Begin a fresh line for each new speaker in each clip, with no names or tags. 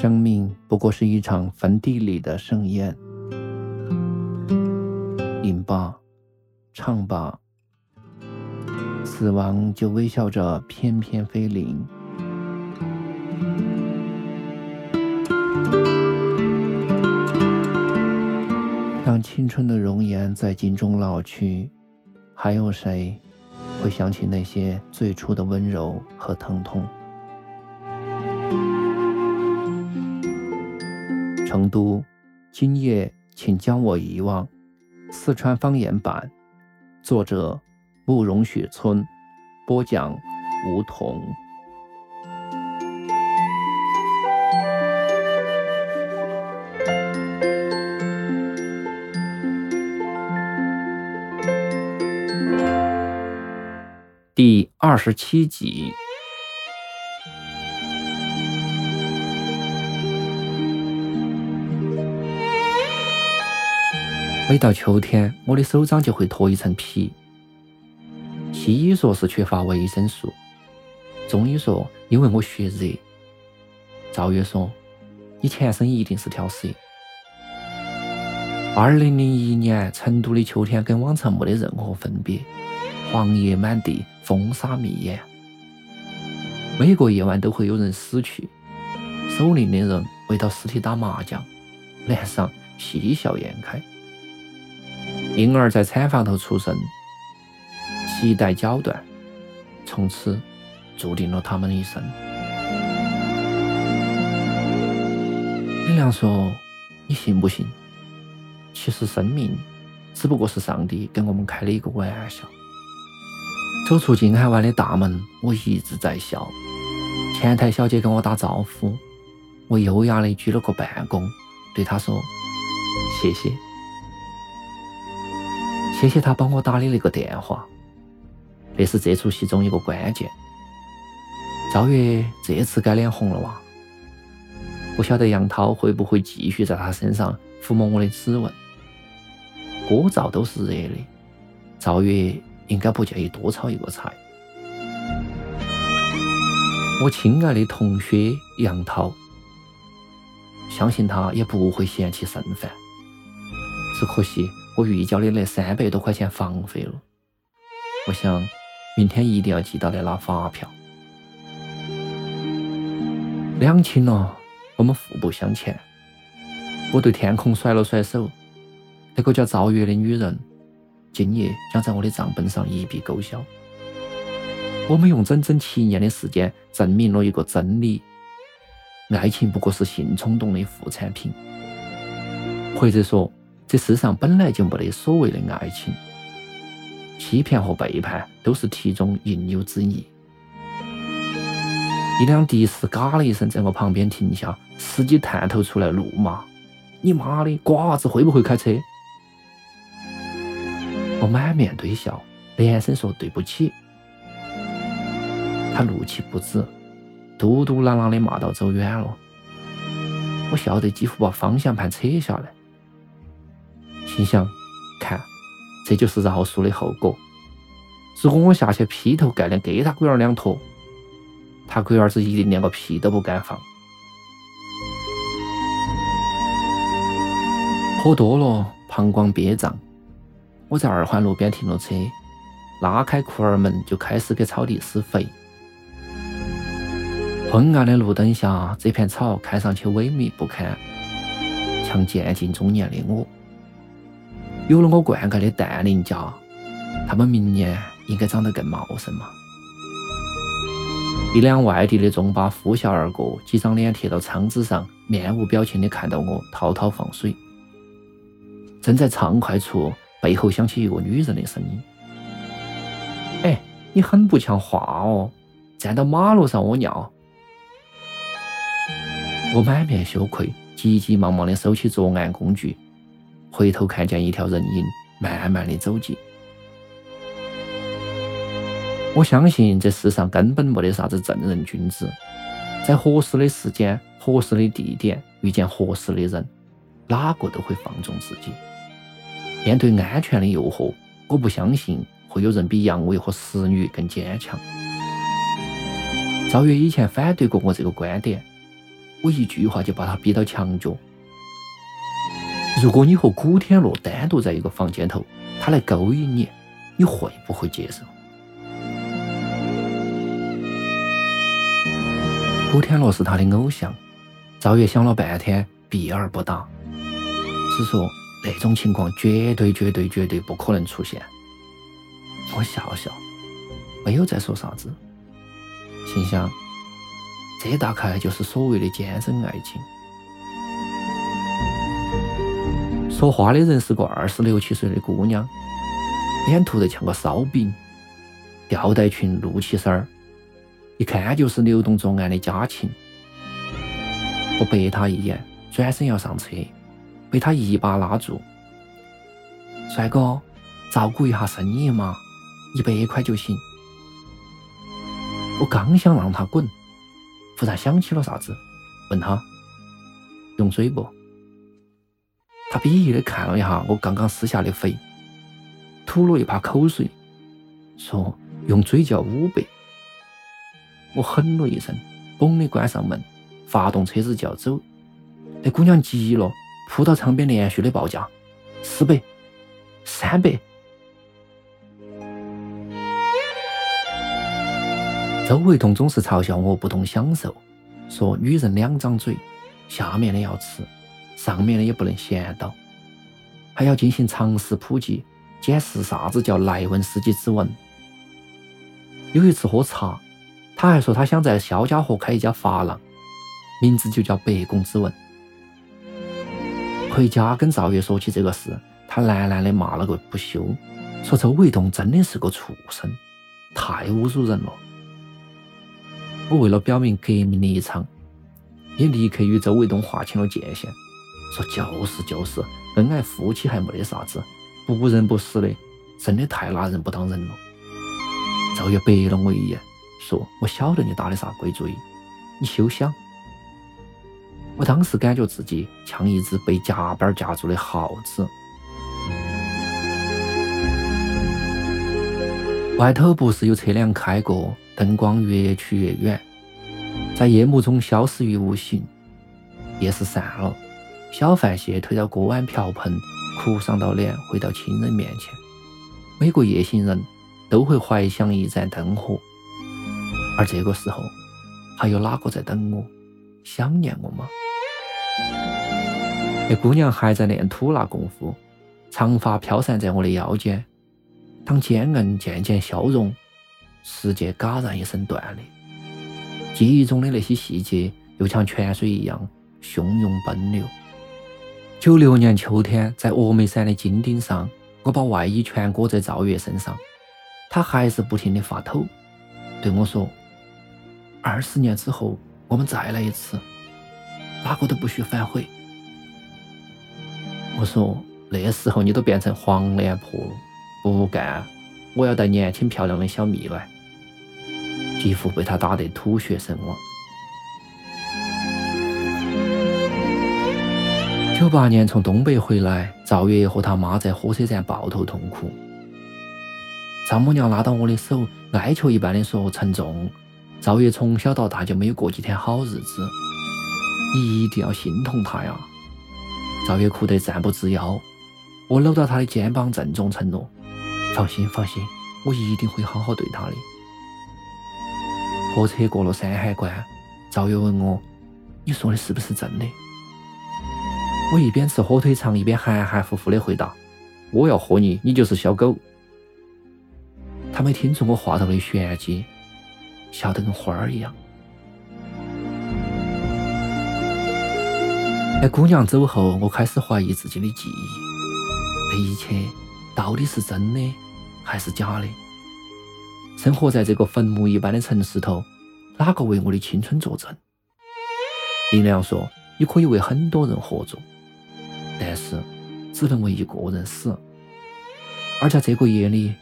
生命不过是一场坟地里的盛宴，饮吧，唱吧，死亡就微笑着翩翩飞临。当青春的容颜在镜中老去，还有谁会想起那些最初的温柔和疼痛？成都，今夜请将我遗忘。四川方言版，作者慕容雪村，播讲梧桐。第二十七集。每到秋天，我的手掌就会脱一层皮。西医说是缺乏维生素，中医说因为我血热，赵月说你前身一定是条蛇。二零零一年，成都的秋天跟往常没得任何分别，黄叶满地，风沙密眼，每个夜晚都会有人死去，守灵的人围到尸体打麻将，脸上喜笑颜开。婴儿在产房头出生，脐带绞断，从此注定了他们的一生。李亮说：“你信不信？其实生命只不过是上帝跟我们开了一个玩笑。”走出静海湾的大门，我一直在笑。前台小姐跟我打招呼，我优雅的鞠了个半躬，对她说：“谢谢。”谢谢他帮我打的那个电话，那是这出戏中一个关键。赵月这次该脸红了哇！不晓得杨涛会不会继续在他身上抚摸我的指纹。锅灶都是热的，赵月应该不介意多炒一个菜。我亲爱的同学杨涛，相信他也不会嫌弃剩饭，只可惜。我预交的那三百多块钱房费了，我想明天一定要记到来拿发票。两清了，我们互不相欠。我对天空甩了甩手，那个叫赵月的女人，今夜将在我的账本上一笔勾销。我们用整整七年的时间证明了一个真理：爱情不过是性冲动的副产品，或者说。这世上本来就没得所谓的爱情，欺骗和背叛都是其中应有之义。一辆的士嘎了一声在我旁边停下，司机探头出来怒骂：“你妈的，瓜子会不会开车？”我满面堆笑，连声说对不起。他怒气不止，嘟嘟囔囔的骂到走远了。我笑得几乎把方向盘扯下来。心想，看，这就是饶恕的后果。如果我下去劈头盖脸给他龟儿两坨，他龟儿子一定连个屁都不敢放。喝多了，膀胱憋胀，我在二环路边停了车，拉开库儿门就开始给草地施肥。昏暗的路灯下，这片草看上去萎靡不堪，像渐近中年的我。有了我灌溉的氮磷钾，他们明年应该长得更茂盛嘛。一辆外地的中巴呼啸而过，几张脸贴到窗子上，面无表情地看到我滔滔放水。正在畅快处，背后响起一个女人的声音：“哎，你很不像话哦，站到马路上屙尿。”我满面羞愧，急急忙忙地收起作案工具。回头看见一条人影慢慢的走近，我相信这世上根本没得啥子正人君子，在合适的时间、合适的地点遇见合适的人，哪个都会放纵自己。面对安全的诱惑，我不相信会有人比阳痿和石女更坚强。赵月以前反对过我这个观点，我一句话就把他逼到墙角。如果你和古天乐单独在一个房间头，他来勾引你，你会不会接受？古天乐是他的偶像，赵月想了半天，避而不答，只说那种情况绝对、绝对、绝对不可能出现。我笑笑，没有再说啥子，心想，这大概就是所谓的坚贞爱情。说话的人是个二十六七岁的姑娘，脸涂得像个烧饼，吊带裙、露脐衫儿。一看就是流动作案的家禽。我白他一眼，转身要上车，被他一把拉住。帅哥，照顾一下生意嘛，一百块就行。我刚想让他滚，忽然想起了啥子，问他用嘴不？他鄙夷的看了一下我刚刚撕下的肥，吐了一把口水，说用嘴叫五百。我哼了一声，嘣的关上门，发动车子就要走。那姑娘急了，扑到窗边连续的报价：四百、三百。周卫东总是嘲笑我不懂享受，说女人两张嘴，下面的要吃，上面的也不能闲到，还要进行常识普及，检视啥子叫莱文斯基之吻。有一次喝茶。他还说他想在肖家河开一家发廊，名字就叫白宫之吻。回家跟赵月说起这个事，他喃喃的骂了个不休，说周卫东真的是个畜生，太侮辱人了。我为了表明革命立场，也立刻与周卫东划清了界限，说就是就是，恩爱夫妻还没得啥子，不仁不义的，真的太拿人不当人了。赵月白了我一眼。说：“我晓得你打的啥鬼主意，你休想！”我当时感觉自己像一只被夹板夹住的耗子。外头不是有车辆开过，灯光越去越远，在夜幕中消失于无形。夜市散了，小贩蟹推到锅碗瓢盆，哭丧到脸，回到亲人面前。每个夜行人都会怀想一盏灯火。而这个时候，还有哪个在等我？想念我吗？那姑娘还在练吐纳功夫，长发飘散在我的腰间。当坚韧渐渐消融，世界嘎然一声断裂。记忆中的那些细节，又像泉水一样汹涌奔流。九六年秋天，在峨眉山的金顶上，我把外衣全裹在赵月身上，她还是不停的发抖，对我说。二十年之后，我们再来一次，哪个都不许反悔。我说那时候你都变成黄脸婆了，不干！我要带年轻漂亮的小蜜来。继父被他打得吐血身亡。九八年从东北回来，赵月和他妈在火车站抱头痛哭。丈母娘拉到我的手，哀求一般的说：“沉重。”赵月从小到大就没有过几天好日子，你一定要心痛他呀！赵月哭得站不直腰，我搂到他的肩膀，郑重承诺：“放心，放心，我一定会好好对他的。”火车过了山海关，赵月问我：“你说的是不是真的？”我一边吃火腿肠，一边含含糊糊的回答：“我要喝你，你就是小狗。”他没听出我话头的玄机。笑得跟花儿一样。那姑娘走后，我开始怀疑自己的记忆，这一切到底是真的还是假的？生活在这个坟墓一般的城市头，哪个为我的青春作证？林良说：“你可以为很多人活着，但是只能为一个人死。”而在这个夜里，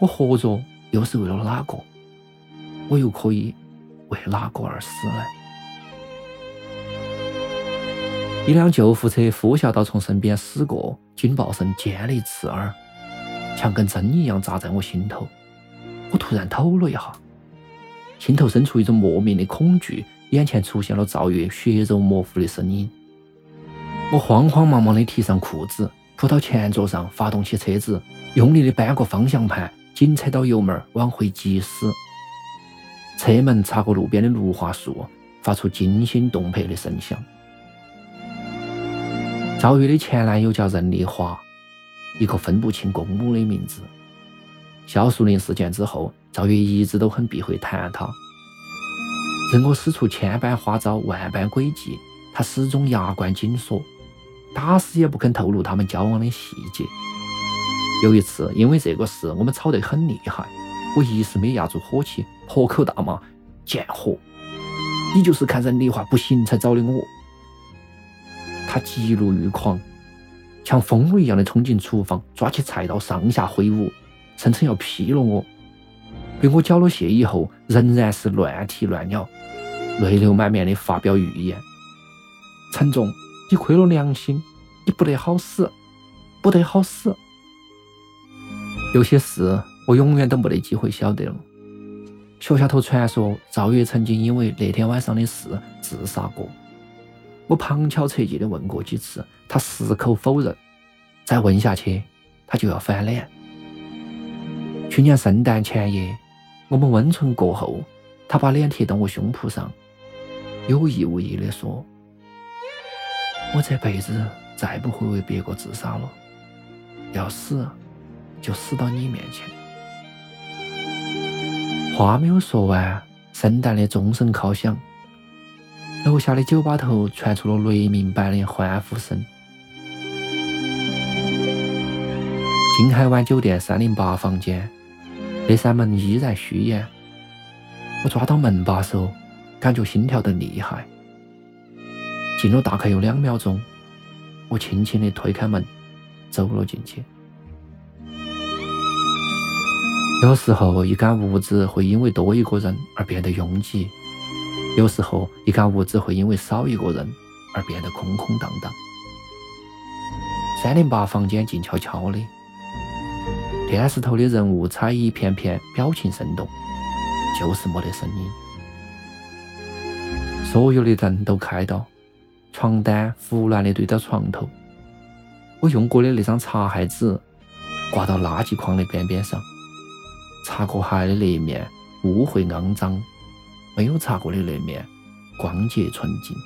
我活着又是为了哪个？我又可以为哪个而死呢？一辆救护车呼啸到从身边驶过，警报声尖利刺耳，像根针一样扎在我心头。我突然抖了一下，心头生出一种莫名的恐惧，眼前出现了赵月血肉模糊的身影。我慌慌忙忙地提上裤子，扑到前座上，发动起车子，用力地扳过方向盘，紧踩到油门往回疾驶。车门擦过路边的绿化树，发出惊心动魄的声响。赵月的前男友叫任丽华，一个分不清公母的名字。小树林事件之后，赵月一直都很避讳谈他。任我使出千般花招、万般诡计，他始终牙关紧锁，打死也不肯透露他们交往的细节。有一次，因为这个事，我们吵得很厉害，我一时没压住火气，破口大骂：“贱货！你就是看任丽华不行才找的我！”他极怒欲狂，像疯了一样的冲进厨房，抓起菜刀上下挥舞。声称要劈了我，被我缴了械以后，仍然是乱踢乱咬，泪流满面的发表预言：“陈总，你亏了良心，你不得好死，不得好死。”有些事我永远都没得机会晓得了。学校头传说赵月曾经因为那天晚上的事自杀过，我旁敲侧击的问过几次，他矢口否认，再问下去他就要翻脸。去年圣诞前夜，我们温存过后，他把脸贴到我胸脯上，有意无意的说：“我这辈子再不会为别个自杀了，要死就死到你面前。”话没有说完，圣诞的钟声敲响，楼下的酒吧头传出了雷鸣般的欢呼声。金海湾酒店三零八房间。那扇门依然虚掩，我抓到门把手，感觉心跳得厉害。进了大概有两秒钟，我轻轻地推开门，走了进去。有时候，一间屋子会因为多一个人而变得拥挤；有时候，一间屋子会因为少一个人而变得空空荡荡。三零八房间静悄悄的。电视头的人物彩一片片，表情生动，就是没得声音。所有的灯都开到，床单胡乱的堆到床头。我用过的那张擦鞋纸挂到垃圾筐的边边上，擦过鞋的那一面污秽肮脏，没有擦过的那面光洁纯净。